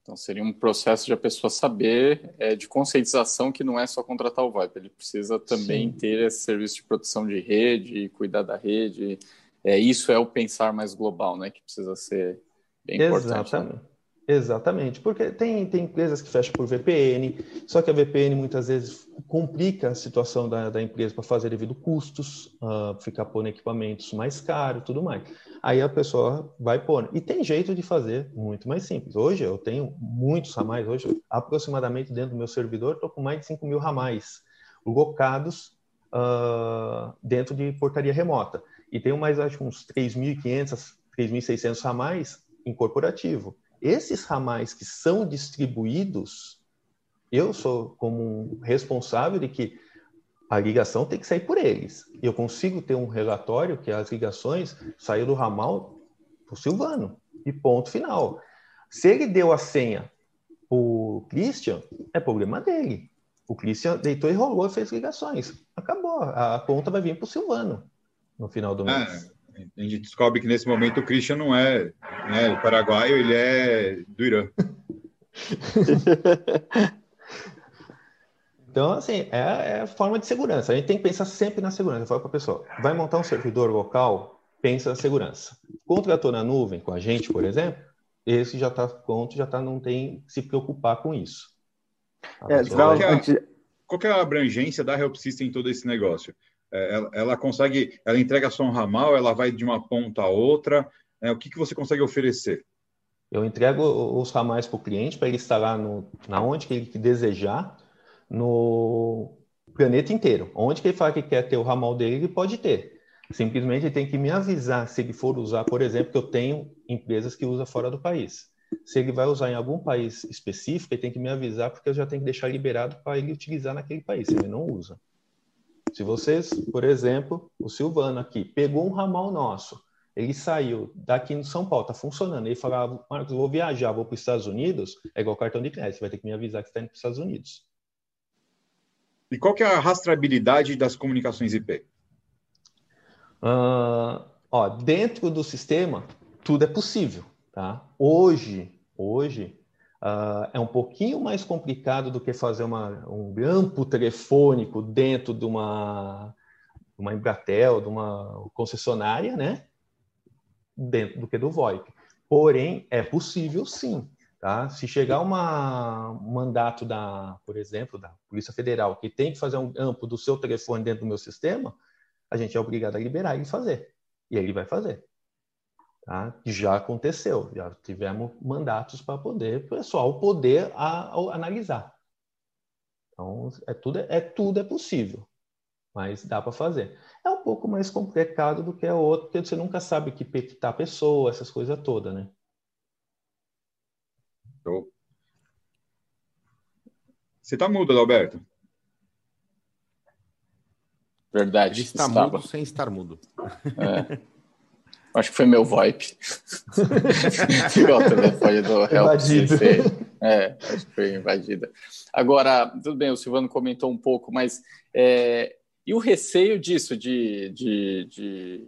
S5: Então, seria um processo de a pessoa saber é, de conscientização que não é só contratar o VoIP, ele precisa também Sim. ter esse serviço de proteção de rede, cuidar da rede. É, isso é o pensar mais global, né? Que precisa ser bem Exatamente. importante. Né?
S6: Exatamente, porque tem, tem empresas que fecham por VPN, só que a VPN muitas vezes complica a situação da, da empresa para fazer devido custos, uh, ficar pondo equipamentos mais caros tudo mais. Aí a pessoa vai pôr. E tem jeito de fazer muito mais simples. Hoje eu tenho muitos ramais, hoje aproximadamente dentro do meu servidor estou com mais de 5 mil ramais locados uh, dentro de portaria remota. E tenho mais, acho, uns 3.500, 3.600 ramais em corporativo. Esses ramais que são distribuídos, eu sou como responsável de que a ligação tem que sair por eles. Eu consigo ter um relatório que as ligações saíram do ramal para o Silvano. E ponto final. Se ele deu a senha para o Christian, é problema dele. O Christian deitou e rolou e fez ligações. Acabou. A conta vai vir para o Silvano no final do é, mês.
S4: É, a gente descobre que nesse momento o Christian não é né, paraguaio, ele é do Irã. <laughs>
S6: Então, assim, é, é forma de segurança. A gente tem que pensar sempre na segurança. Eu falo para a pessoa, vai montar um servidor local, pensa na segurança. Contratou na nuvem com a gente, por exemplo, esse já está pronto, já tá, não tem que se preocupar com isso.
S4: É, qual, é a, qual é a abrangência da Help System em todo esse negócio? É, ela, ela, consegue, ela entrega só um ramal, ela vai de uma ponta a outra. É, o que, que você consegue oferecer?
S6: Eu entrego os ramais para o cliente para ele instalar no, na onde que ele desejar no planeta inteiro. Onde que ele fala que quer ter o ramal dele, ele pode ter. Simplesmente ele tem que me avisar se ele for usar, por exemplo, que eu tenho empresas que usam fora do país. Se ele vai usar em algum país específico, ele tem que me avisar, porque eu já tenho que deixar liberado para ele utilizar naquele país, se ele não usa. Se vocês, por exemplo, o Silvano aqui, pegou um ramal nosso, ele saiu daqui no São Paulo, está funcionando, ele falava, Marcos, vou viajar, vou para os Estados Unidos, é igual cartão de crédito, você vai ter que me avisar que está indo para os Estados Unidos.
S4: E qual que é a rastreabilidade das comunicações IP?
S6: Uh, ah, ó, dentro do sistema, tudo é possível. Tá? Hoje, hoje uh, é um pouquinho mais complicado do que fazer uma, um grampo telefônico dentro de uma, uma Embratel, de uma concessionária, né? Dentro do que do VoIP. Porém, é possível sim. Tá? Se chegar uma, um mandato da, por exemplo, da Polícia Federal, que tem que fazer um amplo do seu telefone dentro do meu sistema, a gente é obrigado a liberar e fazer. E ele vai fazer. Tá? Já aconteceu, já tivemos mandatos para poder, o pessoal poder a, a, analisar. Então, é tudo, é tudo é possível, mas dá para fazer. É um pouco mais complicado do que a outra, porque você nunca sabe que está a pessoa, essas coisas todas, né?
S4: Show. Você tá mudo, Alberto?
S5: Verdade.
S3: Ele está estava. mudo sem estar mudo.
S5: É. <laughs> Acho que foi meu VoIP. <laughs> Igual o telefone do Help É, acho que foi invadida. Agora, tudo bem, o Silvano comentou um pouco, mas é, e o receio disso, de, de, de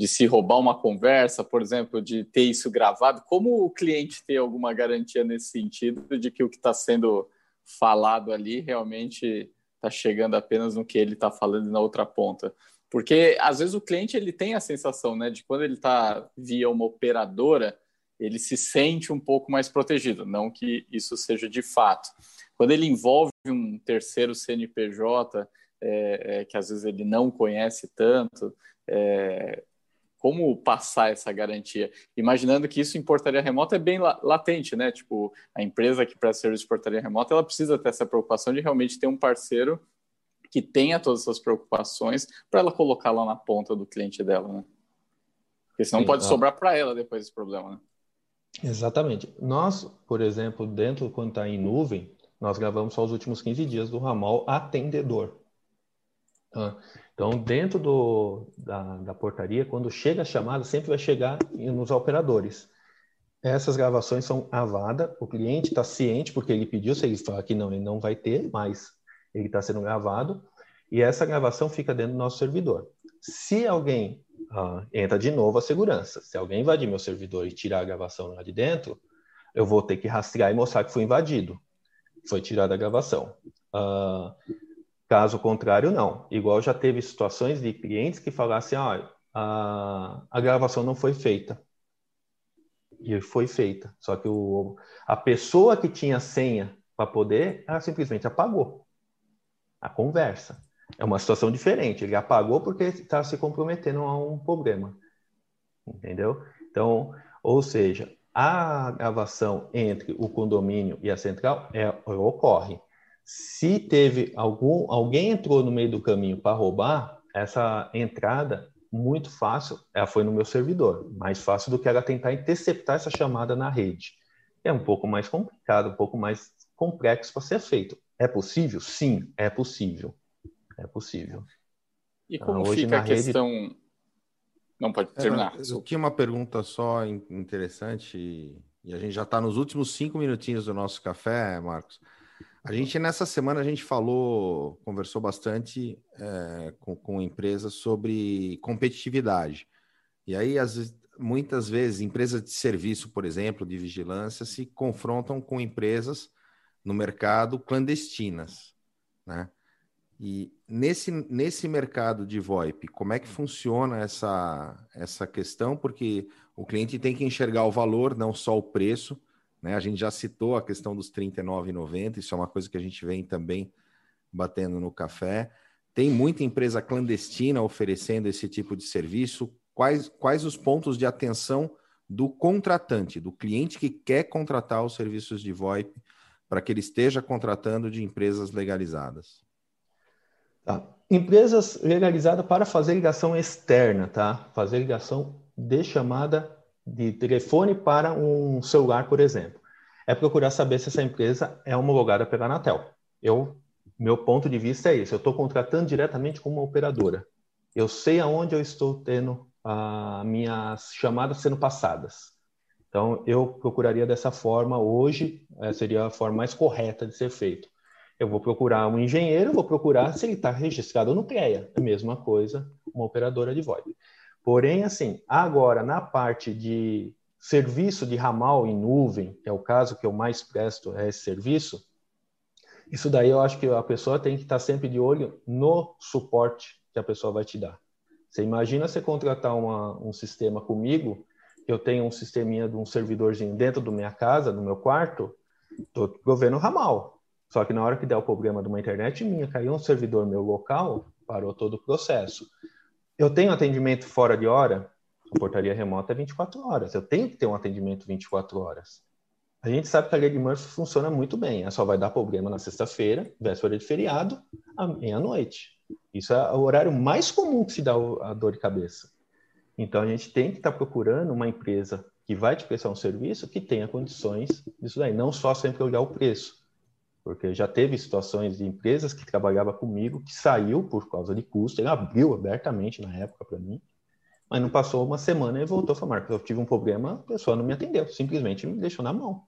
S5: de se roubar uma conversa, por exemplo, de ter isso gravado, como o cliente tem alguma garantia nesse sentido de que o que está sendo falado ali realmente está chegando apenas no que ele está falando na outra ponta? Porque às vezes o cliente ele tem a sensação, né, de quando ele está via uma operadora, ele se sente um pouco mais protegido, não que isso seja de fato. Quando ele envolve um terceiro CNPJ, é, é, que às vezes ele não conhece tanto, é, como passar essa garantia? Imaginando que isso em portaria remota é bem latente, né? Tipo, a empresa que presta serviço de portaria remota, ela precisa ter essa preocupação de realmente ter um parceiro que tenha todas essas preocupações para ela colocar lá na ponta do cliente dela, né? Porque senão Sim, pode sobrar para ela depois esse problema, né?
S6: Exatamente. Nós, por exemplo, dentro quando está em nuvem, nós gravamos só os últimos 15 dias do ramal atendedor. Tá? Então, dentro do, da, da, portaria, quando chega a chamada, sempre vai chegar nos operadores. Essas gravações são avada, o cliente está ciente, porque ele pediu, se ele falar que não, ele não vai ter, mas ele está sendo gravado, e essa gravação fica dentro do nosso servidor. Se alguém ah, entra de novo a segurança, se alguém invadir meu servidor e tirar a gravação lá de dentro, eu vou ter que rastrear e mostrar que foi invadido, foi tirada a gravação. Ah, Caso contrário, não. Igual já teve situações de clientes que falassem, ah, a, a gravação não foi feita. E foi feita. Só que o, a pessoa que tinha senha para poder, ela simplesmente apagou a conversa. É uma situação diferente. Ele apagou porque está se comprometendo a um problema. Entendeu? Então, ou seja, a gravação entre o condomínio e a central é, ocorre. Se teve algum, alguém entrou no meio do caminho para roubar, essa entrada muito fácil, ela foi no meu servidor, mais fácil do que ela tentar interceptar essa chamada na rede. É um pouco mais complicado, um pouco mais complexo para ser feito. É possível? Sim, é possível. É possível.
S5: E como Hoje, fica a rede... questão não, pode é, terminar.
S3: É, aqui uma pergunta só interessante, e a gente já está nos últimos cinco minutinhos do nosso café, Marcos. A gente, nessa semana, a gente falou, conversou bastante é, com, com empresas sobre competitividade. E aí, as, muitas vezes, empresas de serviço, por exemplo, de vigilância, se confrontam com empresas no mercado clandestinas, né? E nesse, nesse mercado de VoIP, como é que funciona essa, essa questão? Porque o cliente tem que enxergar o valor, não só o preço. Né? A gente já citou a questão dos R$ 39,90, isso é uma coisa que a gente vem também batendo no café. Tem muita empresa clandestina oferecendo esse tipo de serviço. Quais, quais os pontos de atenção do contratante, do cliente que quer contratar os serviços de VoIP, para que ele esteja contratando de empresas legalizadas?
S6: Tá? Empresas legalizadas para fazer ligação externa, tá? Fazer ligação de chamada de telefone para um celular, por exemplo. É procurar saber se essa empresa é homologada pela Anatel. Eu, meu ponto de vista é esse. Eu estou contratando diretamente com uma operadora. Eu sei aonde eu estou tendo as minhas chamadas sendo passadas. Então, eu procuraria dessa forma hoje, eh, seria a forma mais correta de ser feito. Eu vou procurar um engenheiro, vou procurar se ele está registrado no CREA. A mesma coisa, uma operadora de VoIP. Porém, assim, agora na parte de serviço de ramal em nuvem, que é o caso que eu mais presto é esse serviço, isso daí eu acho que a pessoa tem que estar tá sempre de olho no suporte que a pessoa vai te dar. Você imagina você contratar uma, um sistema comigo, eu tenho um sisteminha de um servidorzinho dentro da minha casa, no meu quarto, estou provendo ramal. Só que na hora que der o problema de uma internet minha, caiu um servidor meu local, parou todo o processo. Eu tenho atendimento fora de hora, a portaria remota é 24 horas. Eu tenho que ter um atendimento 24 horas. A gente sabe que a lei de Murphy funciona muito bem. Ela só vai dar problema na sexta-feira, véspera de feriado, à meia-noite. Isso é o horário mais comum que se dá a dor de cabeça. Então a gente tem que estar procurando uma empresa que vai te prestar um serviço que tenha condições disso daí, não só sempre olhar o preço. Porque já teve situações de empresas que trabalhava comigo que saiu por causa de custo, ele abriu abertamente na época para mim, mas não passou uma semana e voltou e falou, Marcos, eu tive um problema, a pessoa não me atendeu, simplesmente me deixou na mão.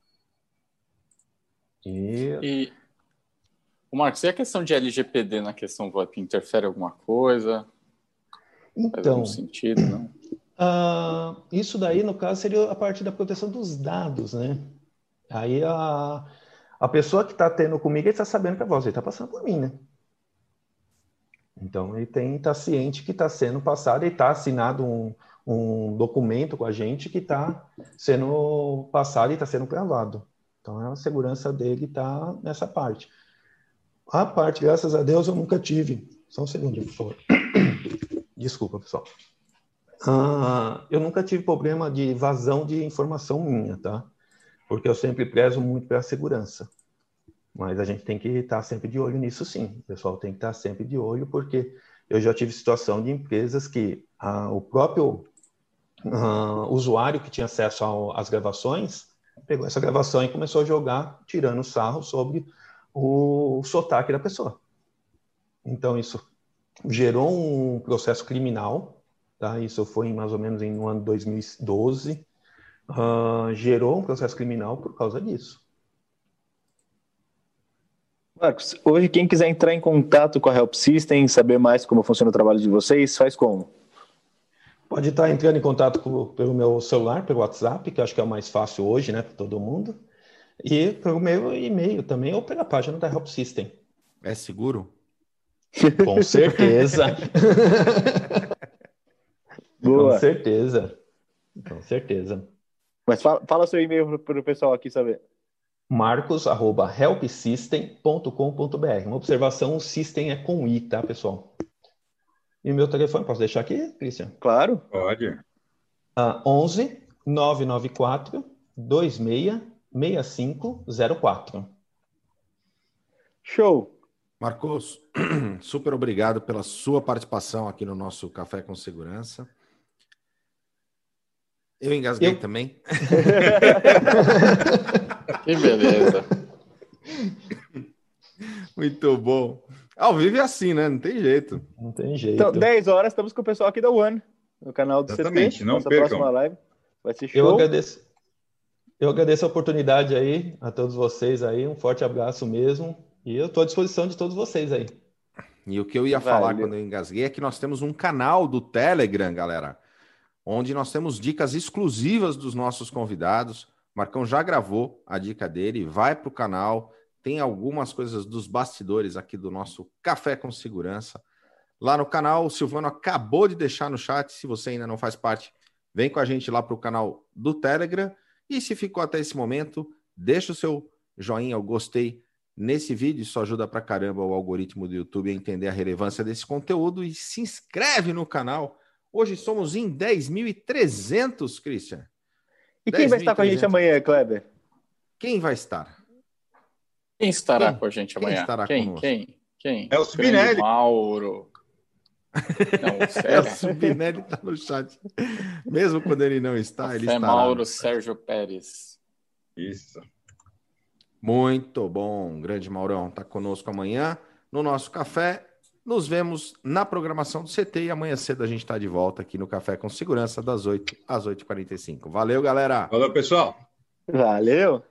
S5: E... e... O Marcos, e a questão de LGPD na questão VoIP interfere alguma coisa?
S6: Então, Faz algum sentido, não? Uh, isso daí, no caso, seria a parte da proteção dos dados, né? Aí a, a pessoa que está tendo comigo, ele está sabendo que a voz está passando por mim, né? Então, ele tem tá ciente que está sendo passado e está assinado um, um documento com a gente que está sendo passado e está sendo gravado. Então, a segurança dele está nessa parte. A parte, graças a Deus, eu nunca tive. Só um segundinho, por favor. <coughs> Desculpa, pessoal. Ah, eu nunca tive problema de vazão de informação minha, tá? porque eu sempre prezo muito pela segurança. Mas a gente tem que estar sempre de olho nisso, sim. O pessoal tem que estar sempre de olho, porque eu já tive situação de empresas que ah, o próprio ah, usuário que tinha acesso às gravações pegou essa gravação e começou a jogar, tirando sarro sobre o sotaque da pessoa. Então, isso gerou um processo criminal, tá? Isso foi mais ou menos no ano 2012, uh, gerou um processo criminal por causa disso.
S2: Marcos, hoje quem quiser entrar em contato com a Help System, saber mais como funciona o trabalho de vocês, faz como?
S6: Pode estar entrando em contato com, pelo meu celular, pelo WhatsApp, que acho que é o mais fácil hoje, né, para todo mundo, e pelo meu e-mail também, ou pela página da Help System.
S3: É seguro?
S6: Com certeza. <laughs>
S2: Boa.
S6: Com certeza. Com certeza.
S2: Mas fala, fala seu e-mail para o pessoal aqui saber.
S6: marcos.helpsystem.com.br. Uma observação, o system é com i, tá, pessoal? E o meu telefone, posso deixar aqui, Cristian?
S2: Claro.
S4: Pode.
S6: Uh, 11 994 26 6504.
S2: Show.
S3: Marcos, <clears throat> super obrigado pela sua participação aqui no nosso Café com Segurança. Eu engasguei
S6: Eu-
S3: também. <laughs>
S5: Que beleza.
S3: Muito bom. Ao vivo é assim, né? Não tem jeito.
S6: Não tem jeito.
S2: Então, 10 horas, estamos com o pessoal aqui da One, no canal do
S4: Exatamente,
S2: CT.
S4: não
S2: nossa
S4: percam.
S2: próxima live. Vai ser
S6: Eu
S2: show.
S6: agradeço. Eu agradeço a oportunidade aí, a todos vocês aí. Um forte abraço mesmo. E eu estou à disposição de todos vocês aí.
S3: E o que eu ia
S2: Valeu.
S3: falar quando eu engasguei é que nós temos um canal do Telegram, galera, onde nós temos dicas exclusivas dos nossos convidados. Marcão já gravou a dica dele, vai para o canal. Tem algumas coisas dos bastidores aqui do nosso Café com Segurança. Lá no canal, o Silvano acabou de deixar no chat. Se você ainda não faz parte, vem com a gente lá para o canal do Telegram. E se ficou até esse momento, deixa o seu joinha, o gostei nesse vídeo. Isso ajuda pra caramba o algoritmo do YouTube a entender a relevância desse conteúdo. E se inscreve no canal. Hoje somos em 10.300, Christian.
S2: E quem vai
S3: 10.300.
S2: estar com a gente amanhã, Kleber?
S3: Quem vai estar?
S5: Quem estará
S3: Quem?
S5: com a gente
S3: Quem
S5: amanhã?
S3: estará
S5: quem?
S3: conosco?
S5: Quem? Quem?
S4: É o Spinelli.
S5: Mauro. <laughs> Não,
S3: É, o
S5: sério.
S3: Subinelli tá no chat. Mesmo quando ele não está, ele está.
S5: Mauro Sérgio Pérez.
S4: Isso.
S3: Muito bom, grande Maurão. Tá conosco amanhã no nosso café. Nos vemos na programação do CT e amanhã cedo a gente está de volta aqui no Café com Segurança, das 8 às 8h45. Valeu, galera!
S4: Valeu, pessoal.
S2: Valeu.